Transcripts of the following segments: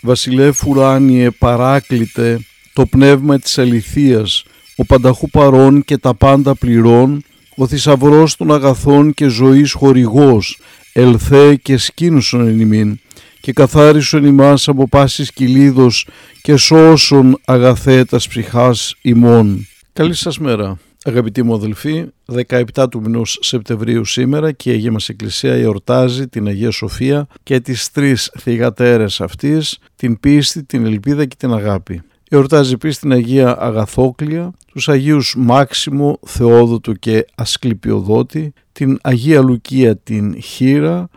Βασιλεύ ουράνιε παράκλητε το πνεύμα της αληθείας, ο πανταχού παρών και τα πάντα πληρών, ο θησαυρός των αγαθών και ζωής χορηγός, ελθέ και σκήνουσον εν ημίν, και καθάρισον ημάς από πάσης κυλίδος και σώσον αγαθέτας ψυχάς ημών. Καλή σας μέρα. Αγαπητοί μου αδελφοί, 17 του μηνός Σεπτεμβρίου σήμερα και η Αγία μας Εκκλησία εορτάζει την Αγία Σοφία και τις τρεις θυγατέρες αυτής, την πίστη, την ελπίδα και την αγάπη. Εορτάζει επίσης την Αγία Αγαθόκλια, τους Αγίους Μάξιμο, Θεόδοτο και Ασκληπιοδότη, την Αγία Λουκία την Χίρα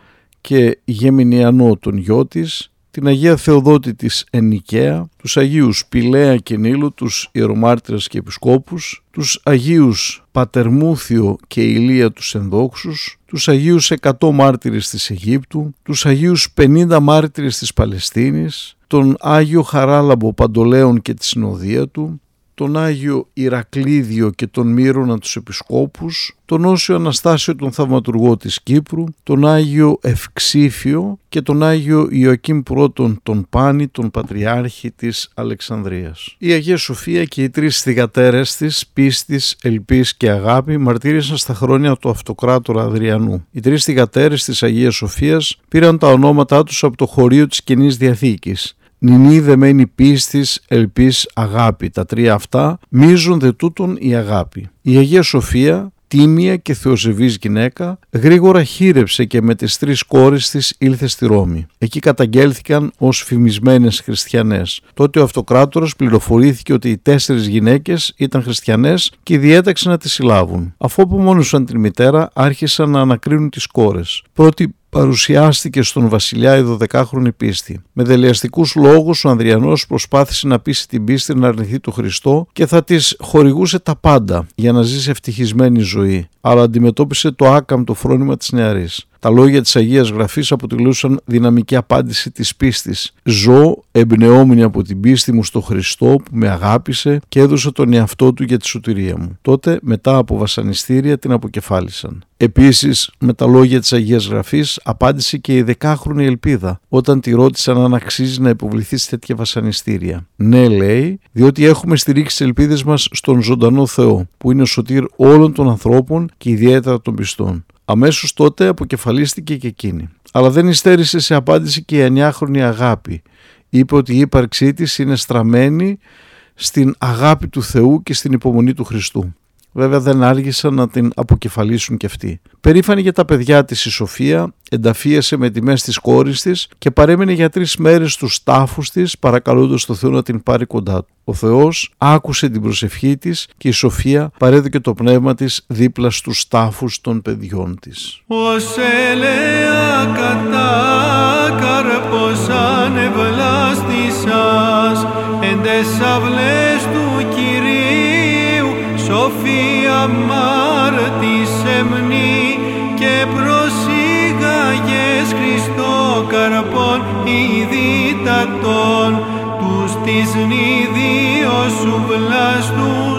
και Γεμινιανό τον γιο της, την Αγία Θεοδότη της Ενικαία, τους Αγίους Πηλαία και Νίλου, τους Ιερομάρτυρες και Επισκόπους, τους Αγίους Πατερμούθιο και Ηλία τους Ενδόξους, τους Αγίους 100 μάρτυρες της Αιγύπτου, τους Αγίους 50 μάρτυρες της Παλαιστίνης, τον Άγιο Χαράλαμπο Παντολέων και τη συνοδεία του, τον Άγιο Ηρακλήδιο και τον Μύρονα τους Επισκόπους, τον Όσιο Αναστάσιο τον Θαυματουργό της Κύπρου, τον Άγιο Ευξήφιο και τον Άγιο Ιωακήμ Πρώτον τον Πάνη, τον Πατριάρχη της Αλεξανδρίας. Η Αγία Σοφία και οι τρεις θυγατέρες της, πίστης, ελπής και αγάπη, μαρτύρησαν στα χρόνια του Αυτοκράτορα Αδριανού. Οι τρεις θυγατέρες της Αγίας Σοφίας πήραν τα ονόματά τους από το χωρίο της Καινής Διαθήκης νηνή δεμένη πίστης, ελπής, αγάπη. Τα τρία αυτά μίζουν δε τούτον η αγάπη. Η Αγία Σοφία τίμια και θεοσεβής γυναίκα, γρήγορα χείρεψε και με τις τρεις κόρες της ήλθε στη Ρώμη. Εκεί καταγγέλθηκαν ως φημισμένες χριστιανές. Τότε ο αυτοκράτορας πληροφορήθηκε ότι οι τέσσερις γυναίκες ήταν χριστιανές και διέταξε να τις συλλάβουν. Αφού απομόνωσαν την μητέρα, άρχισαν να ανακρίνουν τις κόρες. Πρώτη παρουσιάστηκε στον βασιλιά η 12χρονη πίστη. Με δελεαστικούς λόγους ο Ανδριανός προσπάθησε να πείσει την πίστη να αρνηθεί του Χριστό και θα της χορηγούσε τα πάντα για να ζήσει ευτυχισμένη ζωή, αλλά αντιμετώπισε το άκαμπτο φρόνημα της νεαρής. Τα λόγια της Αγίας Γραφής αποτελούσαν δυναμική απάντηση της πίστης. Ζω εμπνεόμενη από την πίστη μου στο Χριστό που με αγάπησε και έδωσε τον εαυτό του για τη σωτηρία μου. Τότε μετά από βασανιστήρια την αποκεφάλισαν. Επίσης με τα λόγια της Αγίας Γραφής απάντησε και η δεκάχρονη ελπίδα όταν τη ρώτησαν αν αξίζει να υποβληθεί σε τέτοια βασανιστήρια. Ναι λέει διότι έχουμε στηρίξει τις ελπίδες μας στον ζωντανό Θεό που είναι ο σωτήρ όλων των ανθρώπων και ιδιαίτερα των πιστών. Αμέσως τότε αποκεφαλίστηκε και εκείνη. Αλλά δεν υστέρησε σε απάντηση και η εννιάχρονη αγάπη. Είπε ότι η ύπαρξή της είναι στραμμένη στην αγάπη του Θεού και στην υπομονή του Χριστού. Βέβαια δεν άργησαν να την αποκεφαλίσουν κι αυτοί. Περήφανη για τα παιδιά της η Σοφία, ενταφίασε με τιμές της κόρης της και παρέμεινε για τρεις μέρες στους τάφους της παρακαλώντας το Θεό να την πάρει κοντά του. Ο Θεός άκουσε την προσευχή της και η Σοφία παρέδωκε το πνεύμα της δίπλα στους τάφους των παιδιών της. Ως ελέα κατά καρπός ανεβλάστησας εν ιδίτατον τους της νηδίος σου βλάστους